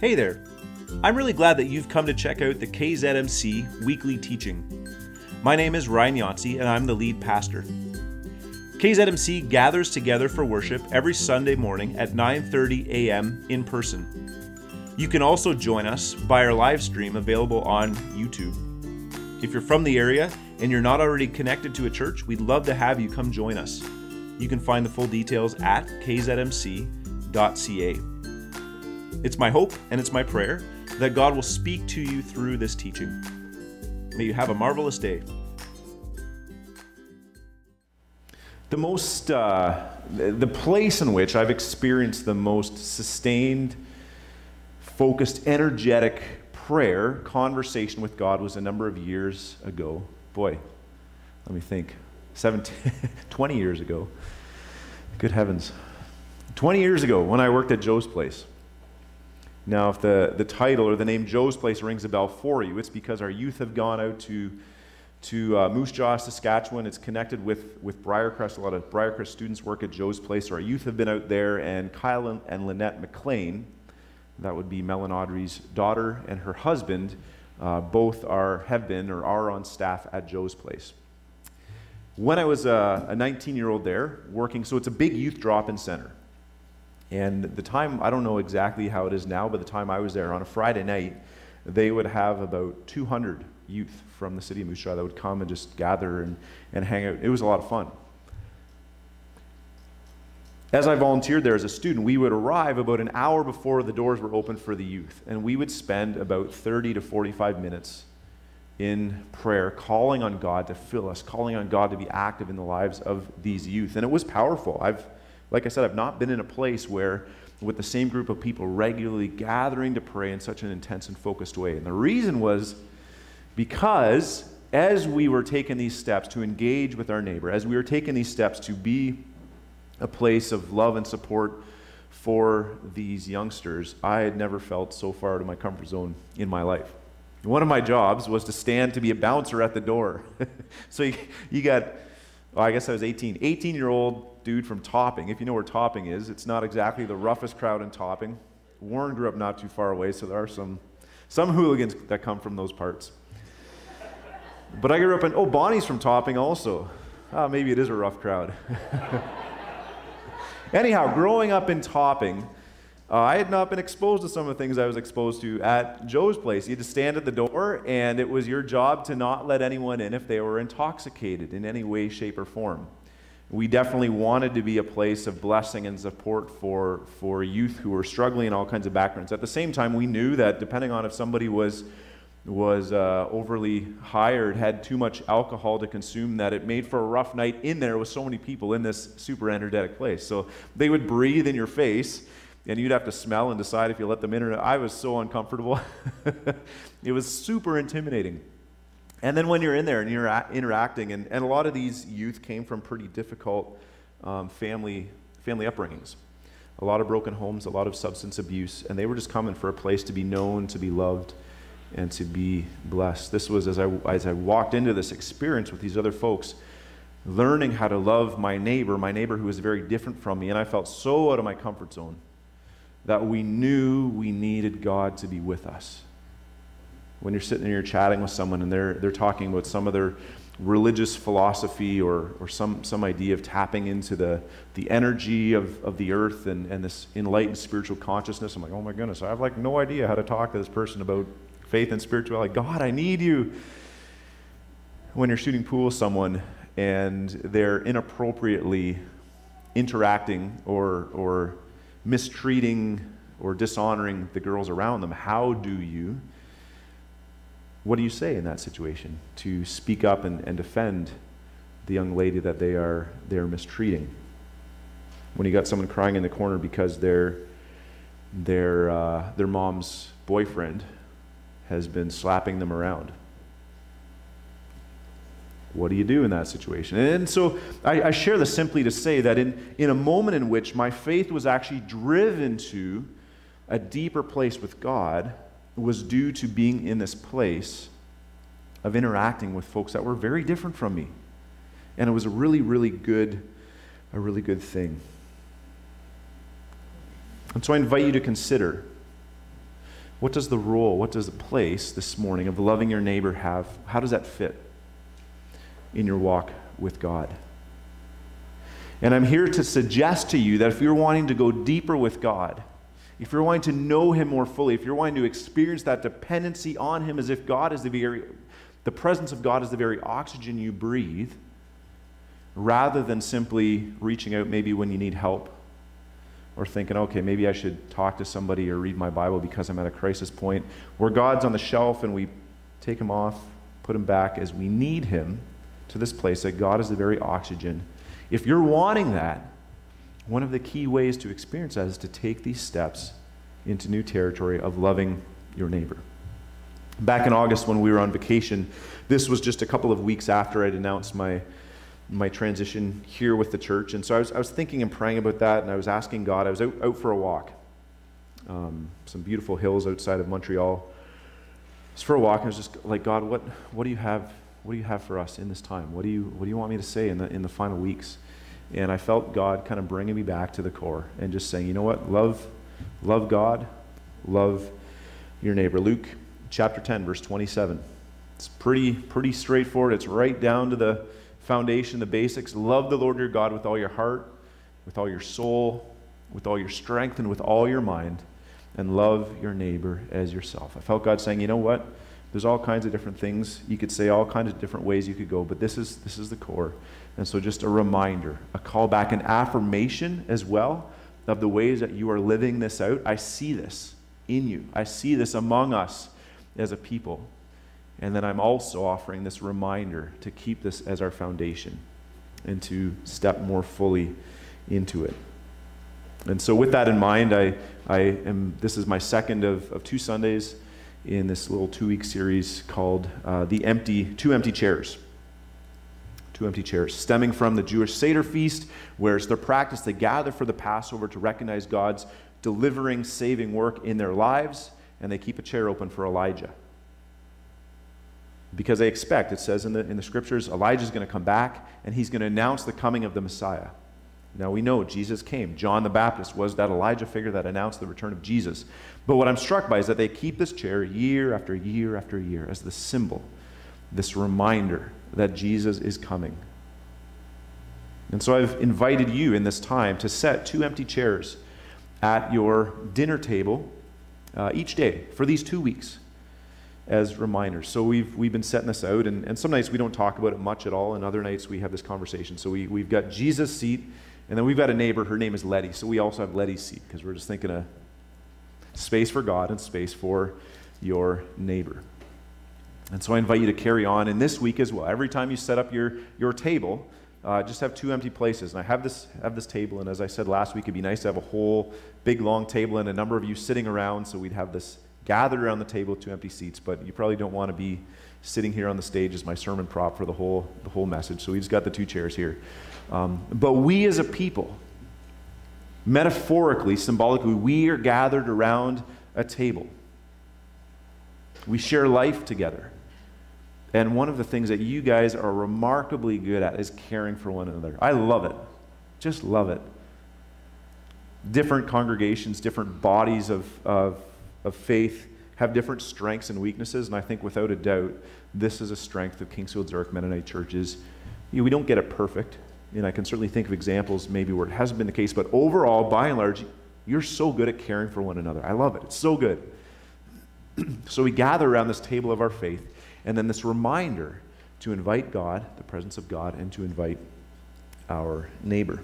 Hey there. I'm really glad that you've come to check out the KZMC weekly teaching. My name is Ryan Yancey, and I'm the lead pastor. KZMC gathers together for worship every Sunday morning at 9:30 a.m. in person. You can also join us by our live stream available on YouTube. If you're from the area and you're not already connected to a church, we'd love to have you come join us. You can find the full details at kzmc.ca. It's my hope and it's my prayer that God will speak to you through this teaching. May you have a marvelous day. The most, uh, the place in which I've experienced the most sustained, focused, energetic prayer, conversation with God was a number of years ago. Boy, let me think. 17, 20 years ago. Good heavens. 20 years ago when I worked at Joe's Place. Now, if the, the title or the name Joe's Place rings a bell for you, it's because our youth have gone out to, to uh, Moose Jaw, Saskatchewan. It's connected with, with Briarcrest. A lot of Briarcrest students work at Joe's Place. Our youth have been out there, and Kyle and, and Lynette McLean, that would be Mel and Audrey's daughter and her husband, uh, both are, have been or are on staff at Joe's Place. When I was a 19 year old there working, so it's a big youth drop in center. And the time, I don't know exactly how it is now, but the time I was there on a Friday night, they would have about 200 youth from the city of Moose Jaw that would come and just gather and, and hang out. It was a lot of fun. As I volunteered there as a student, we would arrive about an hour before the doors were open for the youth, and we would spend about 30 to 45 minutes in prayer, calling on God to fill us, calling on God to be active in the lives of these youth. And it was powerful. I've like I said, I've not been in a place where, with the same group of people regularly gathering to pray in such an intense and focused way. And the reason was because as we were taking these steps to engage with our neighbor, as we were taking these steps to be a place of love and support for these youngsters, I had never felt so far out of my comfort zone in my life. One of my jobs was to stand to be a bouncer at the door. so you, you got, well, I guess I was 18, 18 year old dude from Topping. If you know where Topping is, it's not exactly the roughest crowd in Topping. Warren grew up not too far away, so there are some, some hooligans that come from those parts. But I grew up in, oh, Bonnie's from Topping also. Ah, maybe it is a rough crowd. Anyhow, growing up in Topping, uh, I had not been exposed to some of the things I was exposed to at Joe's place. You had to stand at the door, and it was your job to not let anyone in if they were intoxicated in any way, shape, or form we definitely wanted to be a place of blessing and support for, for youth who were struggling in all kinds of backgrounds. At the same time, we knew that depending on if somebody was, was uh, overly hired, had too much alcohol to consume, that it made for a rough night in there with so many people in this super energetic place. So they would breathe in your face, and you'd have to smell and decide if you let them in or not. I was so uncomfortable. it was super intimidating. And then when you're in there and you're interacting, and, and a lot of these youth came from pretty difficult um, family, family upbringings. A lot of broken homes, a lot of substance abuse, and they were just coming for a place to be known, to be loved, and to be blessed. This was as I, as I walked into this experience with these other folks, learning how to love my neighbor, my neighbor who was very different from me, and I felt so out of my comfort zone that we knew we needed God to be with us when you're sitting there chatting with someone and they're, they're talking about some of their religious philosophy or, or some, some idea of tapping into the, the energy of, of the earth and, and this enlightened spiritual consciousness. I'm like, oh my goodness, I have like no idea how to talk to this person about faith and spirituality. God, I need you. When you're shooting pool with someone and they're inappropriately interacting or, or mistreating or dishonoring the girls around them, how do you? What do you say in that situation to speak up and, and defend the young lady that they are, they are mistreating? When you got someone crying in the corner because their, their, uh, their mom's boyfriend has been slapping them around. What do you do in that situation? And so I, I, share this simply to say that in, in a moment in which my faith was actually driven to a deeper place with God, was due to being in this place of interacting with folks that were very different from me. And it was a really, really good, a really good thing. And so I invite you to consider What does the role, what does the place this morning of loving your neighbor have? How does that fit in your walk with God? And I'm here to suggest to you that if you're wanting to go deeper with God, if you're wanting to know Him more fully, if you're wanting to experience that dependency on Him as if God is the very, the presence of God is the very oxygen you breathe, rather than simply reaching out maybe when you need help or thinking, okay, maybe I should talk to somebody or read my Bible because I'm at a crisis point, where God's on the shelf and we take Him off, put Him back as we need Him to this place that God is the very oxygen. If you're wanting that, one of the key ways to experience that is to take these steps into new territory of loving your neighbor. Back in August when we were on vacation, this was just a couple of weeks after I'd announced my, my transition here with the church. And so I was, I was thinking and praying about that, and I was asking God. I was out, out for a walk, um, some beautiful hills outside of Montreal. Just for a walk, and I was just like, God, what, what do you have what do you have for us in this time? What do you, what do you want me to say in the, in the final weeks? And I felt God kind of bringing me back to the core and just saying, you know what? Love, love God, love your neighbor. Luke chapter 10, verse 27. It's pretty, pretty straightforward. It's right down to the foundation, the basics. Love the Lord your God with all your heart, with all your soul, with all your strength, and with all your mind, and love your neighbor as yourself. I felt God saying, you know what? There's all kinds of different things you could say, all kinds of different ways you could go, but this is, this is the core. And so, just a reminder, a callback, an affirmation as well of the ways that you are living this out. I see this in you, I see this among us as a people. And then I'm also offering this reminder to keep this as our foundation and to step more fully into it. And so, with that in mind, I, I am, this is my second of, of two Sundays in this little two week series called uh, The Empty, Two Empty Chairs. Two empty chairs, stemming from the Jewish Seder feast, where it's their practice to gather for the Passover to recognize God's delivering, saving work in their lives, and they keep a chair open for Elijah. Because they expect, it says in the, in the scriptures, Elijah's going to come back and he's going to announce the coming of the Messiah. Now we know Jesus came. John the Baptist was that Elijah figure that announced the return of Jesus. But what I'm struck by is that they keep this chair year after year after year as the symbol, this reminder that Jesus is coming. And so I've invited you in this time to set two empty chairs at your dinner table uh, each day for these two weeks as reminders. So we've, we've been setting this out, and, and some nights we don't talk about it much at all, and other nights we have this conversation. So we, we've got Jesus' seat and then we've got a neighbor, her name is Letty. So we also have Letty's seat because we're just thinking of space for God and space for your neighbor. And so I invite you to carry on in this week as well. Every time you set up your, your table, uh, just have two empty places. And I have this, have this table, and as I said last week, it'd be nice to have a whole big long table and a number of you sitting around so we'd have this gathered around the table two empty seats. But you probably don't want to be sitting here on the stage as my sermon prop for the whole, the whole message. So we just got the two chairs here. Um, but we as a people, metaphorically, symbolically, we are gathered around a table. We share life together. And one of the things that you guys are remarkably good at is caring for one another. I love it. Just love it. Different congregations, different bodies of, of, of faith have different strengths and weaknesses. And I think without a doubt, this is a strength of Kingsfield Zurich Mennonite churches. You know, we don't get it perfect. And I can certainly think of examples maybe where it hasn't been the case, but overall, by and large, you're so good at caring for one another. I love it. It's so good. so we gather around this table of our faith, and then this reminder to invite God, the presence of God, and to invite our neighbor.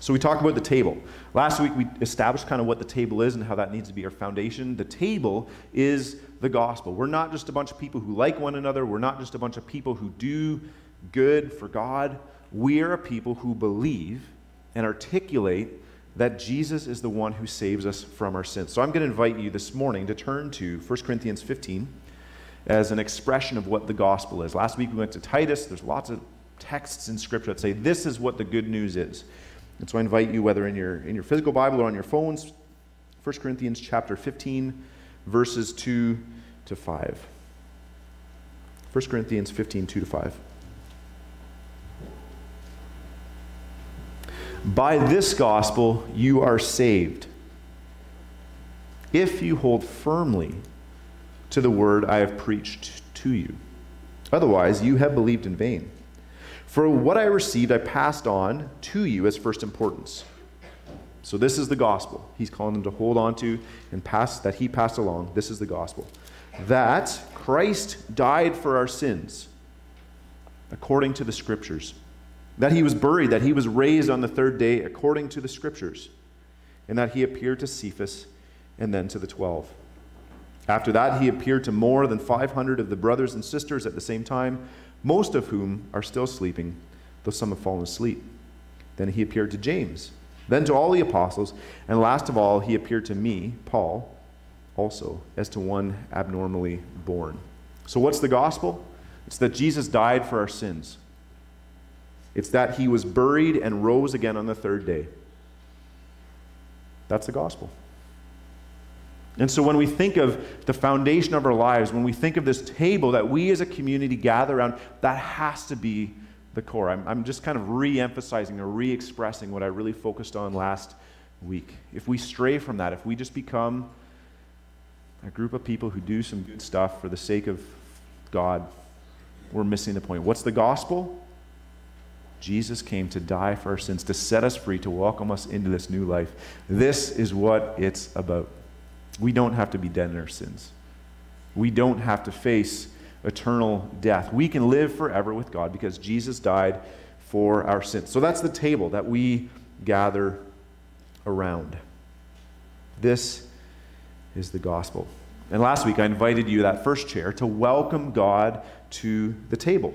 So we talked about the table. Last week we established kind of what the table is and how that needs to be our foundation. The table is the gospel. We're not just a bunch of people who like one another, we're not just a bunch of people who do good for God we are a people who believe and articulate that Jesus is the one who saves us from our sins. So I'm going to invite you this morning to turn to 1 Corinthians 15 as an expression of what the gospel is. Last week we went to Titus. There's lots of texts in Scripture that say this is what the good news is. And so I invite you, whether in your, in your physical Bible or on your phones, 1 Corinthians chapter 15, verses 2 to 5. 1 Corinthians 15, 2 to 5. By this gospel you are saved. if you hold firmly to the word I have preached to you. Otherwise, you have believed in vain. For what I received, I passed on to you as first importance. So, this is the gospel. He's calling them to hold on to and pass that he passed along. This is the gospel. That Christ died for our sins according to the scriptures. That he was buried, that he was raised on the third day according to the scriptures. And that he appeared to Cephas and then to the twelve. After that, he appeared to more than 500 of the brothers and sisters at the same time most of whom are still sleeping, though some have fallen asleep. Then he appeared to James, then to all the apostles, and last of all, he appeared to me, Paul, also, as to one abnormally born. So, what's the gospel? It's that Jesus died for our sins. It's that he was buried and rose again on the third day. That's the gospel. And so when we think of the foundation of our lives, when we think of this table that we as a community gather around, that has to be the core. I'm, I'm just kind of re emphasizing or re expressing what I really focused on last week. If we stray from that, if we just become a group of people who do some good stuff for the sake of God, we're missing the point. What's the gospel? Jesus came to die for our sins, to set us free, to welcome us into this new life. This is what it's about. We don't have to be dead in our sins. We don't have to face eternal death. We can live forever with God because Jesus died for our sins. So that's the table that we gather around. This is the gospel. And last week I invited you, that first chair, to welcome God to the table.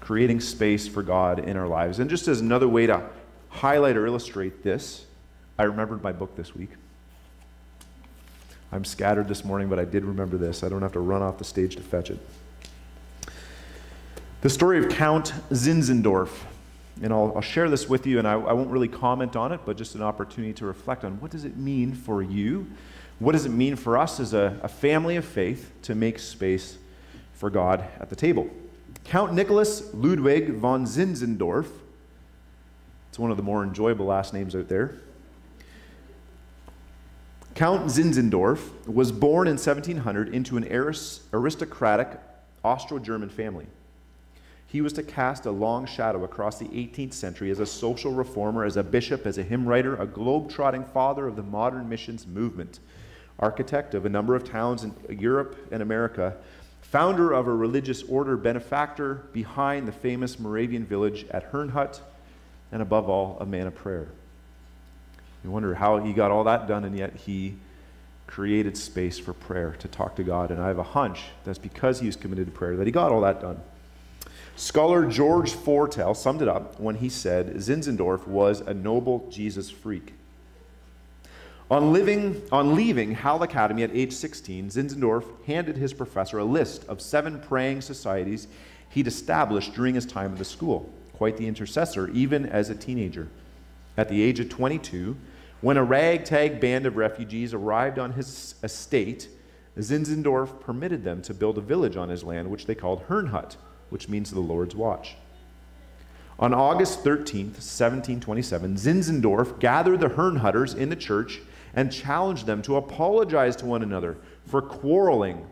Creating space for God in our lives. And just as another way to highlight or illustrate this, I remembered my book this week. I'm scattered this morning, but I did remember this. I don't have to run off the stage to fetch it. The story of Count Zinzendorf. And I'll, I'll share this with you, and I, I won't really comment on it, but just an opportunity to reflect on what does it mean for you? What does it mean for us as a, a family of faith to make space for God at the table? Count Nicholas Ludwig von Zinzendorf. It's one of the more enjoyable last names out there. Count Zinzendorf was born in 1700 into an aristocratic Austro German family. He was to cast a long shadow across the 18th century as a social reformer, as a bishop, as a hymn writer, a globe-trotting father of the modern missions movement, architect of a number of towns in Europe and America, founder of a religious order, benefactor behind the famous Moravian village at Herrnhut, and above all, a man of prayer. You wonder how he got all that done, and yet he created space for prayer to talk to God. And I have a hunch that's because he was committed to prayer that he got all that done. Scholar George Forell summed it up when he said Zinzendorf was a noble Jesus freak. On, living, on leaving Halle Academy at age 16, Zinzendorf handed his professor a list of seven praying societies he'd established during his time at the school. Quite the intercessor, even as a teenager. At the age of 22, when a ragtag band of refugees arrived on his estate, Zinzendorf permitted them to build a village on his land, which they called Herrnhut, which means the Lord's Watch. On August 13th, 1727, Zinzendorf gathered the Herrnhutters in the church and challenged them to apologize to one another for quarreling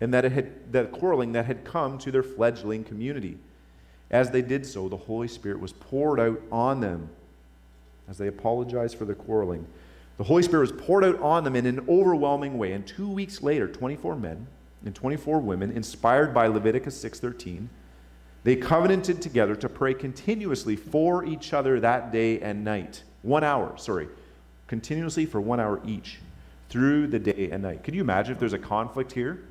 and that, it had, that quarreling that had come to their fledgling community. As they did so, the Holy Spirit was poured out on them as they apologized for their quarreling. The Holy Spirit was poured out on them in an overwhelming way. And two weeks later, 24 men and 24 women, inspired by Leviticus 6:13, they covenanted together to pray continuously for each other that day and night. One hour, sorry, continuously for one hour each, through the day and night. Could you imagine if there's a conflict here?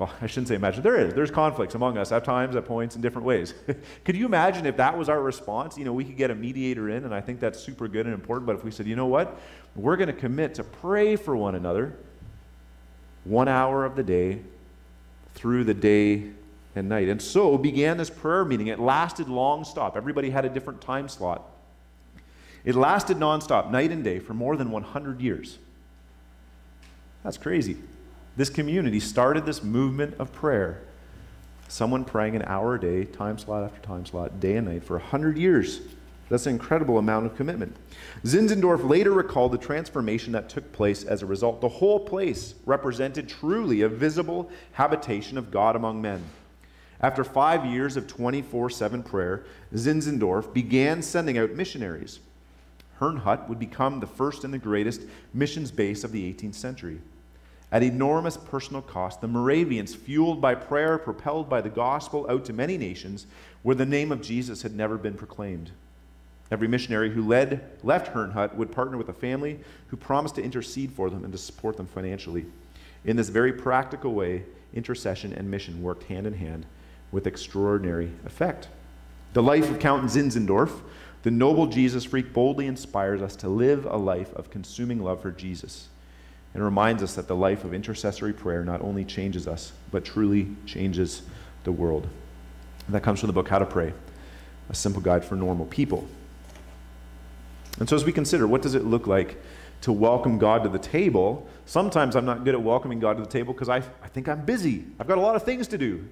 Well, I shouldn't say imagine. There is. There's conflicts among us at times, at points, in different ways. could you imagine if that was our response? You know, we could get a mediator in, and I think that's super good and important. But if we said, you know what? We're going to commit to pray for one another one hour of the day through the day and night. And so began this prayer meeting. It lasted long stop. Everybody had a different time slot. It lasted nonstop, night and day, for more than 100 years. That's crazy. This community started this movement of prayer. Someone praying an hour a day, time slot after time slot, day and night, for 100 years. That's an incredible amount of commitment. Zinzendorf later recalled the transformation that took place as a result. The whole place represented truly a visible habitation of God among men. After five years of 24 7 prayer, Zinzendorf began sending out missionaries. Herrnhut would become the first and the greatest missions base of the 18th century. At enormous personal cost, the Moravians, fueled by prayer, propelled by the gospel out to many nations where the name of Jesus had never been proclaimed. Every missionary who led, left Herrnhut would partner with a family who promised to intercede for them and to support them financially. In this very practical way, intercession and mission worked hand in hand with extraordinary effect. The life of Count Zinzendorf, the noble Jesus freak, boldly inspires us to live a life of consuming love for Jesus and reminds us that the life of intercessory prayer not only changes us, but truly changes the world. And that comes from the book How to Pray, a simple guide for normal people. And so, as we consider what does it look like to welcome God to the table, sometimes I'm not good at welcoming God to the table because I, I think I'm busy. I've got a lot of things to do.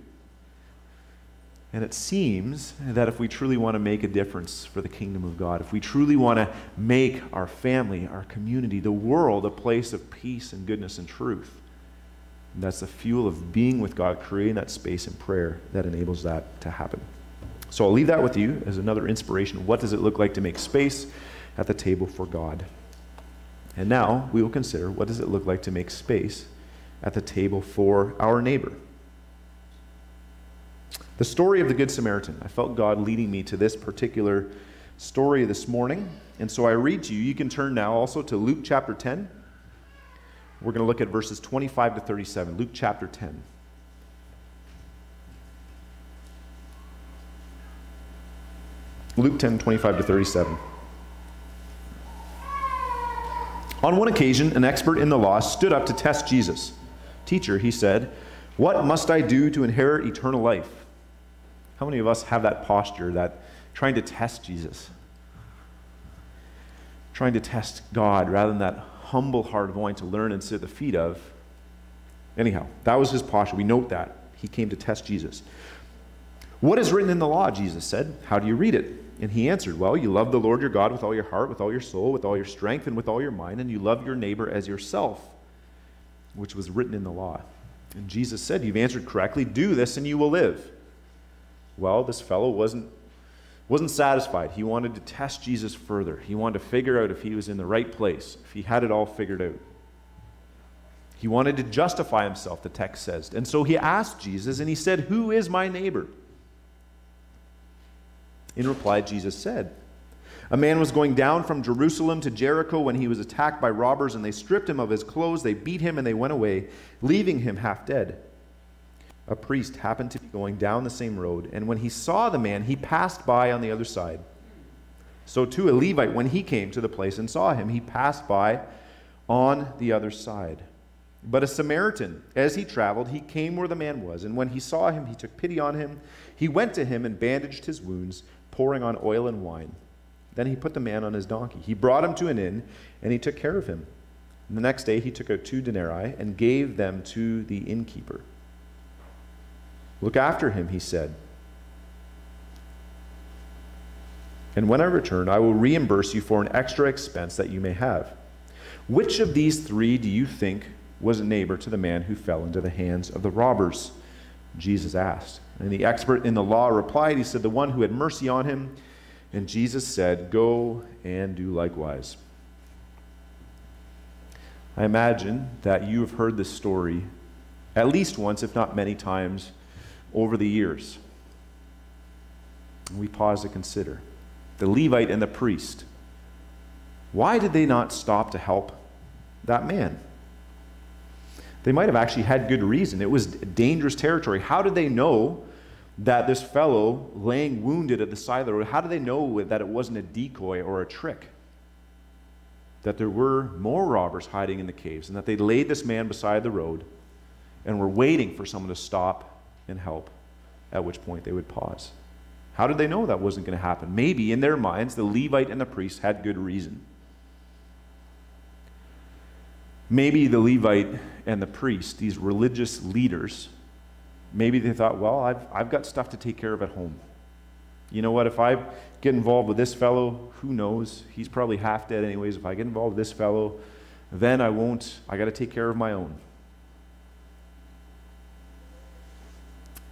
And it seems that if we truly want to make a difference for the kingdom of God, if we truly want to make our family, our community, the world a place of peace and goodness and truth, that's the fuel of being with God, creating that space in prayer that enables that to happen. So I'll leave that with you as another inspiration. What does it look like to make space at the table for God? And now we will consider what does it look like to make space at the table for our neighbor? The story of the Good Samaritan. I felt God leading me to this particular story this morning. And so I read to you. You can turn now also to Luke chapter 10. We're going to look at verses 25 to 37. Luke chapter 10. Luke 10, 25 to 37. On one occasion, an expert in the law stood up to test Jesus. Teacher, he said, What must I do to inherit eternal life? How many of us have that posture that trying to test Jesus? Trying to test God rather than that humble heart of wanting to learn and sit at the feet of. Anyhow, that was his posture. We note that. He came to test Jesus. What is written in the law? Jesus said. How do you read it? And he answered, Well, you love the Lord your God with all your heart, with all your soul, with all your strength, and with all your mind, and you love your neighbor as yourself, which was written in the law. And Jesus said, You've answered correctly. Do this, and you will live. Well, this fellow wasn't, wasn't satisfied. He wanted to test Jesus further. He wanted to figure out if he was in the right place, if he had it all figured out. He wanted to justify himself, the text says. And so he asked Jesus, and he said, Who is my neighbor? In reply, Jesus said, A man was going down from Jerusalem to Jericho when he was attacked by robbers, and they stripped him of his clothes, they beat him, and they went away, leaving him half dead a priest happened to be going down the same road, and when he saw the man, he passed by on the other side. So, too, a Levite, when he came to the place and saw him, he passed by on the other side. But a Samaritan, as he traveled, he came where the man was, and when he saw him, he took pity on him. He went to him and bandaged his wounds, pouring on oil and wine. Then he put the man on his donkey. He brought him to an inn, and he took care of him. And the next day he took out two denarii and gave them to the innkeeper. Look after him, he said. And when I return, I will reimburse you for an extra expense that you may have. Which of these three do you think was a neighbor to the man who fell into the hands of the robbers? Jesus asked. And the expert in the law replied, He said, The one who had mercy on him. And Jesus said, Go and do likewise. I imagine that you have heard this story at least once, if not many times, over the years. We pause to consider the Levite and the priest. Why did they not stop to help that man? They might have actually had good reason. It was dangerous territory. How did they know that this fellow laying wounded at the side of the road, how did they know that it wasn't a decoy or a trick? That there were more robbers hiding in the caves and that they laid this man beside the road and were waiting for someone to stop and help, at which point they would pause. How did they know that wasn't going to happen? Maybe in their minds, the Levite and the priest had good reason. Maybe the Levite and the priest, these religious leaders, maybe they thought, well, I've, I've got stuff to take care of at home. You know what? If I get involved with this fellow, who knows? He's probably half dead, anyways. If I get involved with this fellow, then I won't, I got to take care of my own.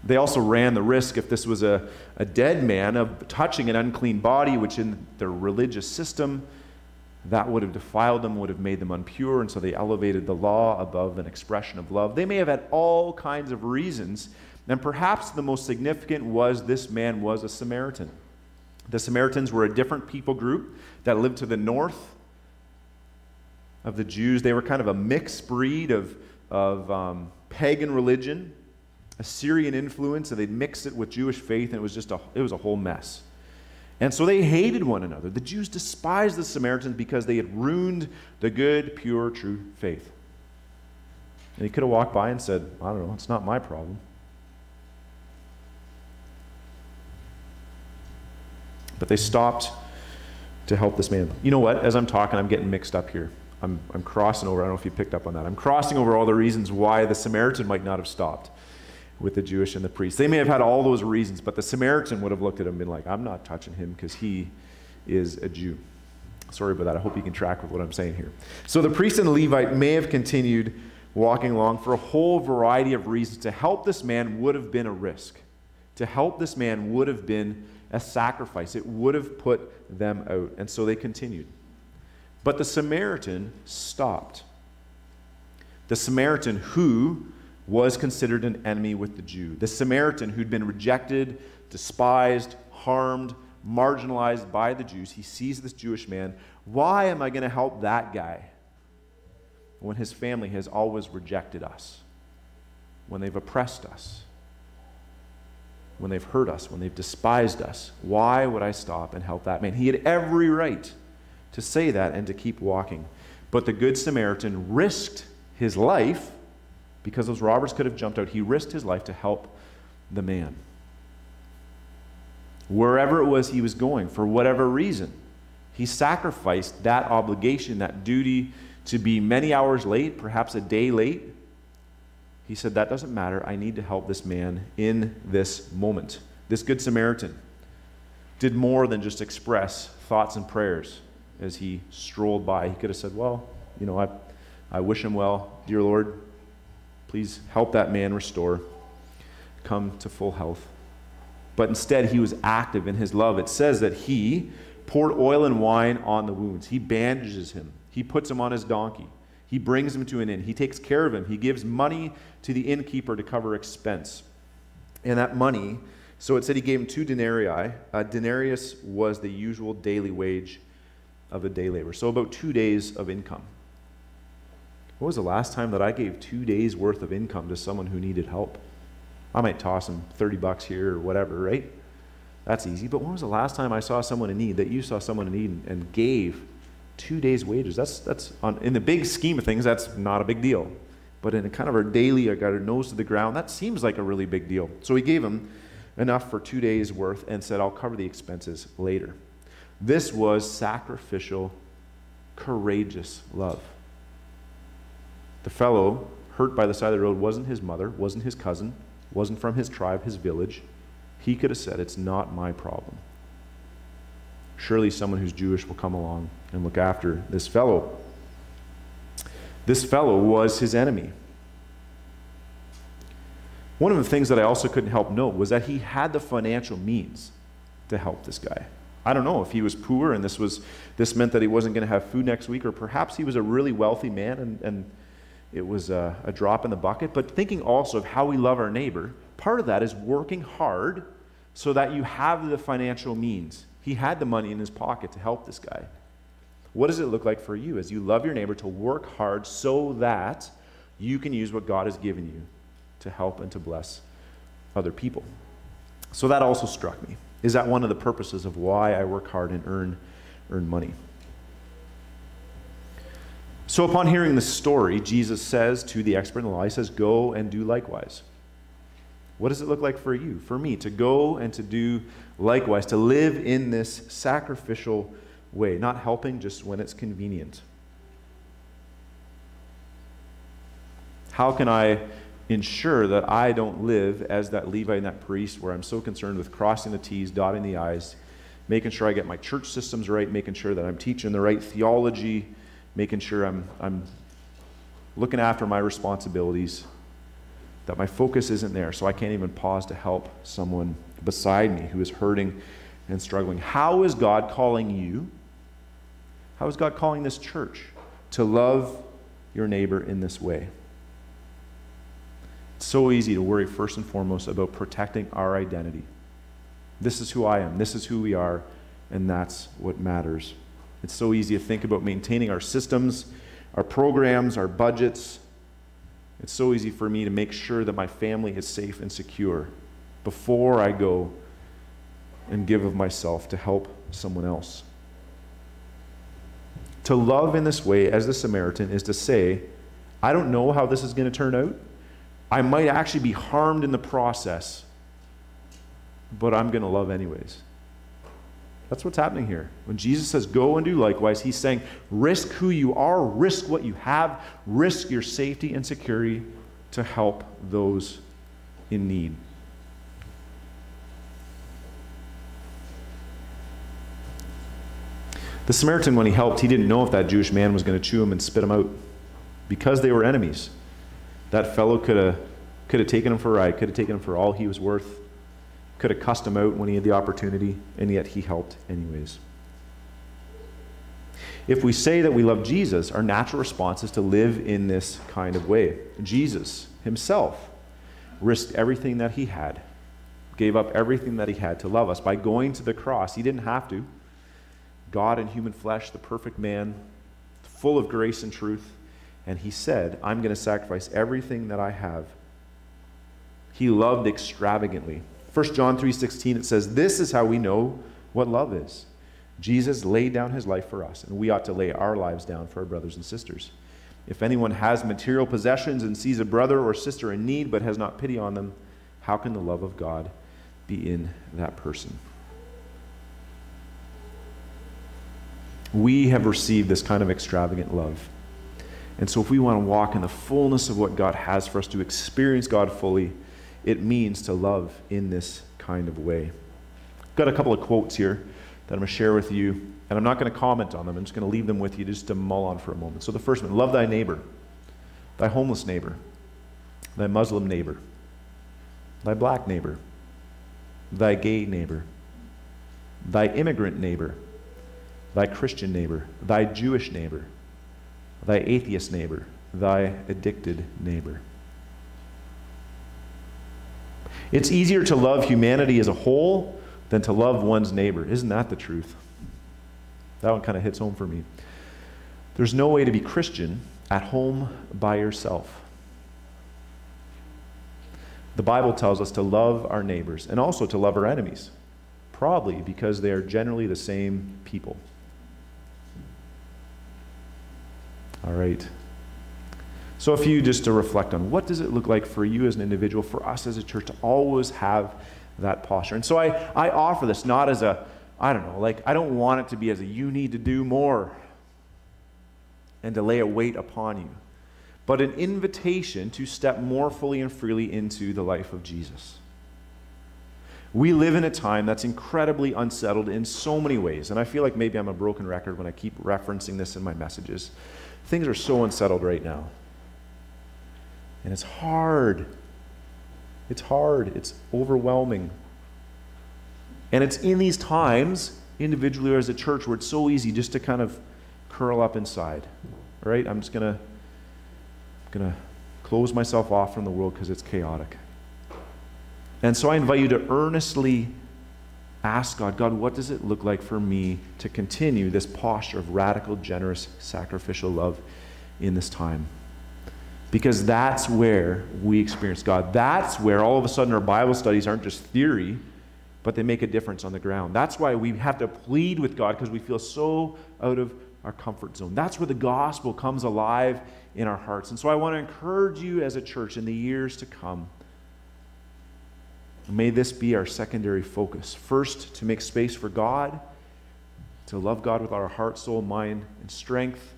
They also ran the risk, if this was a, a dead man, of touching an unclean body, which in their religious system, that would have defiled them, would have made them impure, and so they elevated the law above an expression of love. They may have had all kinds of reasons, and perhaps the most significant was this man was a Samaritan. The Samaritans were a different people group that lived to the north of the Jews. They were kind of a mixed breed of, of um, pagan religion, Assyrian influence, and they'd mixed it with Jewish faith, and it was just a, it was a whole mess. And so they hated one another. The Jews despised the Samaritans because they had ruined the good, pure, true faith. And he could have walked by and said, I don't know, it's not my problem. But they stopped to help this man. You know what? As I'm talking, I'm getting mixed up here. I'm, I'm crossing over. I don't know if you picked up on that. I'm crossing over all the reasons why the Samaritan might not have stopped with the Jewish and the priests. They may have had all those reasons, but the Samaritan would have looked at him and been like, I'm not touching him because he is a Jew. Sorry about that. I hope you can track with what I'm saying here. So the priest and the Levite may have continued walking along for a whole variety of reasons. To help this man would have been a risk. To help this man would have been a sacrifice. It would have put them out. And so they continued. But the Samaritan stopped. The Samaritan who was considered an enemy with the Jew. The Samaritan who'd been rejected, despised, harmed, marginalized by the Jews, he sees this Jewish man. Why am I going to help that guy when his family has always rejected us, when they've oppressed us, when they've hurt us, when they've despised us? Why would I stop and help that man? He had every right to say that and to keep walking. But the Good Samaritan risked his life because those robbers could have jumped out. He risked his life to help the man. Wherever it was he was going, for whatever reason, he sacrificed that obligation, that duty to be many hours late, perhaps a day late. He said, That doesn't matter. I need to help this man in this moment. This Good Samaritan did more than just express thoughts and prayers as he strolled by. He could have said, Well, you know, I, I wish him well, dear Lord. Please help that man restore, come to full health. But instead, he was active in his love. It says that he poured oil and wine on the wounds. He bandages him, he puts him on his donkey, he brings him to an inn, he takes care of him, he gives money to the innkeeper to cover expense. And that money, so it said he gave him two denarii. A denarius was the usual daily wage of a day laborer. so about two days of income. When was the last time that I gave two days worth of income to someone who needed help? I might toss them 30 bucks here or whatever, right? That's easy. But when was the last time I saw someone in need, that you saw someone in need and, gave two days' wages? That's, that's on, in the big scheme of things, that's not a big deal. But in a kind of our daily, I got our nose to the ground, that seems like a really big deal. So he gave him enough for two days' worth and said, I'll cover the expenses later. This was sacrificial, courageous love. The fellow hurt by the side of the road wasn't his mother, wasn't his cousin, wasn't from his tribe, his village. He could have said, It's not my problem. Surely someone who's Jewish will come along and look after this fellow. This fellow was his enemy. One of the things that I also couldn't help note was that he had the financial means to help this guy. I don't know if he was poor and this was this meant that he wasn't going to have food next week, or perhaps he was a really wealthy man and, and it was a, a drop in the bucket. But thinking also of how we love our neighbor, part of that is working hard so that you have the financial means. He had the money in his pocket to help this guy. What does it look like for you as you love your neighbor to work hard so that you can use what God has given you to help and to bless other people? So that also struck me. Is that one of the purposes of why I work hard and earn, earn money? So, upon hearing the story, Jesus says to the expert in the law, He says, Go and do likewise. What does it look like for you, for me, to go and to do likewise, to live in this sacrificial way, not helping just when it's convenient? How can I ensure that I don't live as that Levite and that priest where I'm so concerned with crossing the T's, dotting the I's, making sure I get my church systems right, making sure that I'm teaching the right theology, making sure I'm, I'm looking after my responsibilities, that my focus isn't there, so I can't even pause to help someone beside me who is hurting and struggling. How is God calling you? How is God calling this church to love your neighbor in this way? It's so easy to worry first and foremost about protecting our identity. This is who I am, this is who we are, and that's what matters. It's so easy to think about maintaining our systems, our programs, our budgets. It's so easy for me to make sure that my family is safe and secure before I go and give of myself to help someone else. To love in this way, as the Samaritan, is to say, I don't know how this is going to turn out. I might actually be harmed in the process, but I'm going to love anyways. That's what's happening here. When Jesus says, go and do likewise, he's saying, risk who you are, risk what you have, risk your safety and security to help those in need. The Samaritan, when he helped, he didn't know if that Jewish man was going to chew him and spit him out because they were enemies. That fellow could have could have taken him for a ride, could have taken him for all he was worth, could have cussed him out when he had the opportunity, and yet he helped anyways. If we say that we love Jesus, our natural response is to live in this kind of way. Jesus himself risked everything that he had, gave up everything that he had to love us by going to the cross. He didn't have to. God in human flesh, the perfect man, full of grace and truth. And he said, I'm going to sacrifice everything that I have. He loved extravagantly. 1 John 3:16 it says, "This is how we know what love is. Jesus laid down his life for us, and we ought to lay our lives down for our brothers and sisters. If anyone has material possessions and sees a brother or sister in need but has not pity on them, how can the love of God be in that person?" We have received this kind of extravagant love. And so, if we want to walk in the fullness of what God has for us to experience God fully, it means to love in this kind of way. Got a couple of quotes here that I'm going to share with you, and I'm not going to comment on them. I'm just going to leave them with you just to mull on for a moment. So, the first one love thy neighbor, thy homeless neighbor, thy Muslim neighbor, thy black neighbor, thy gay neighbor, thy immigrant neighbor thy Christian neighbor, thy Jewish neighbor, thy atheist neighbor, thy addicted neighbor. It's easier to love humanity as a whole than to love one's neighbor. Isn't that the truth? That one kind of hits home for me. There's no way to be Christian at home by yourself. The Bible tells us to love our neighbors and also to love our enemies, probably because they are generally the same people. All right. So, a few just to reflect on what does it look like for you as an individual, for us as a church to always have that posture. And so I, I offer this not as a, I don't know, like I don't want it to be as a you need to do more and to lay a weight upon you, but an invitation to step more fully and freely into the life of Jesus. We live in a time that's incredibly unsettled in so many ways, and I feel like maybe I'm a broken record when I keep referencing this in my messages. Things are so unsettled right now. And it's hard. It's hard. It's overwhelming. And it's in these times, individually or as a church, where it's so easy just to kind of curl up inside. All right? I'm just going to going to close myself off from the world because it's chaotic. And so I invite you to earnestly ask God, God, what does it look like for me to continue this posture of radical, generous, sacrificial love in this time? Because that's where we experience God. That's where all of a sudden our Bible studies aren't just theory, but they make a difference on the ground. That's why we have to plead with God because we feel so out of our comfort zone. That's where the gospel comes alive in our hearts. And so I want to encourage you as a church in the years to come May this be our secondary focus. First, to make space for God, to love God with our heart, soul, mind, and strength.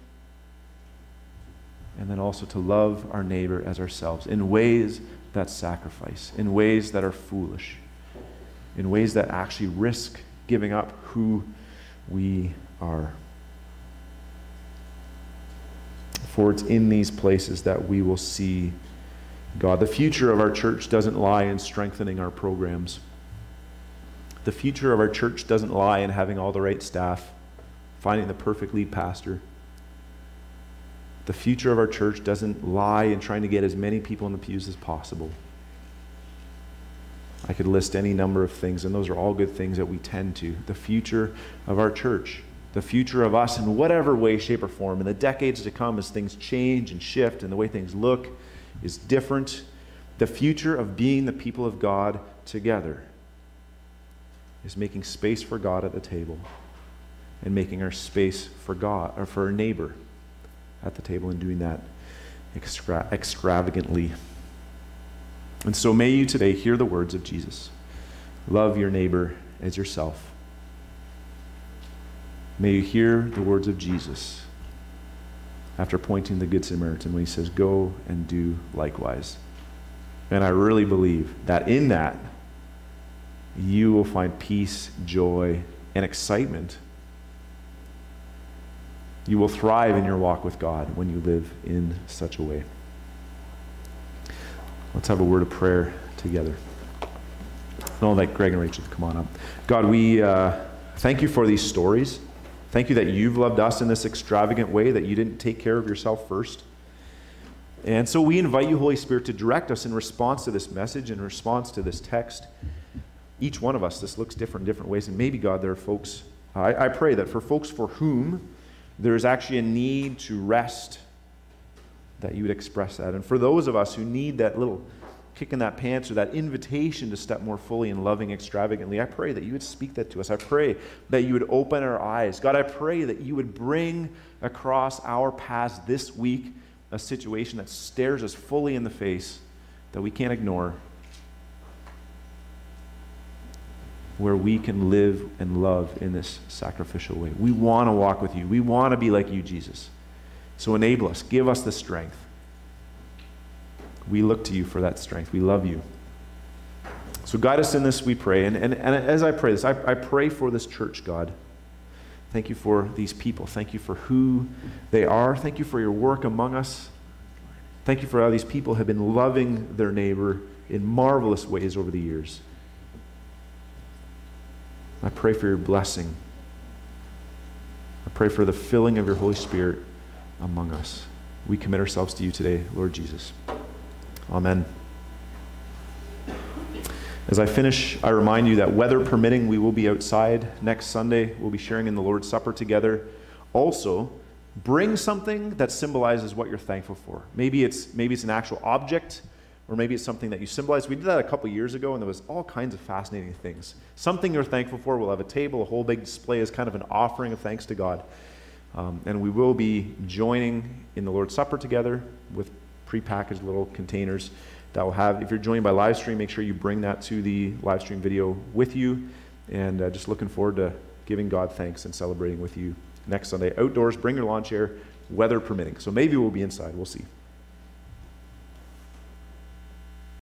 And then also to love our neighbor as ourselves in ways that sacrifice, in ways that are foolish, in ways that actually risk giving up who we are. For it's in these places that we will see God. The future of our church doesn't lie in strengthening our programs. The future of our church doesn't lie in having all the right staff, finding the perfect lead pastor. The future of our church doesn't lie in trying to get as many people in the pews as possible. I could list any number of things, and those are all good things that we tend to. The future of our church, the future of us in whatever way, shape, or form, in the decades to come as things change and shift and the way things look is different. The future of being the people of God together is making space for God at the table and making our space for God or for our neighbor at the table and doing that extra- extravagantly. And so may you today hear the words of Jesus love your neighbor as yourself. May you hear the words of Jesus after pointing the Good Samaritan when he says, Go and do likewise. And I really believe that in that, you will find peace, joy, and excitement. You will thrive in your walk with God when you live in such a way. Let's have a word of prayer together. I'll invite Greg and Rachel come on up. God, we uh, thank you for these stories. Thank you that you've loved us in this extravagant way, that you didn't take care of yourself first. And so we invite you, Holy Spirit, to direct us in response to this message, in response to this text. Each one of us, this looks different different ways. And maybe, God, there are folks, I, I pray that for folks for whom there is actually a need to rest that you would express that. And for those of us who need that little kick in that pants or that invitation to step more fully in loving extravagantly, I pray that you would speak that to us. I pray that you would open our eyes. God, I pray that you would bring across our paths this week a situation that stares us fully in the face that we can't ignore, where we can live and love in this sacrificial way. We want to walk with you. We want to be like you, Jesus. So enable us, give us the strength. We look to you for that strength. We love you. So guide us in this, we pray. And, and, and as I pray this, I, I pray for this church, God. Thank you for these people. Thank you for who they are. Thank you for your work among us. Thank you for how these people have been loving their neighbor in marvelous ways over the years. I pray for your blessing. I pray for the filling of your Holy Spirit among us. We commit ourselves to you today, Lord Jesus. Amen. As I finish, I remind you that weather permitting, we will be outside next Sunday. We'll be sharing in the Lord's Supper together. Also, bring something that symbolizes what you're thankful for. Maybe it's maybe it's an actual object, or maybe it's something that you symbolize. We did that a couple years ago, and there was all kinds of fascinating things. Something you're thankful for. We'll have a table, a whole big display as kind of an offering of thanks to God. Um, and we will be joining in the Lord's Supper together with prepackaged little containers that will have, if you're joining by live stream, make sure you bring that to the live stream video with you. And uh, just looking forward to giving God thanks and celebrating with you next Sunday. Outdoors, bring your lawn chair, weather permitting. So maybe we'll be inside. We'll see.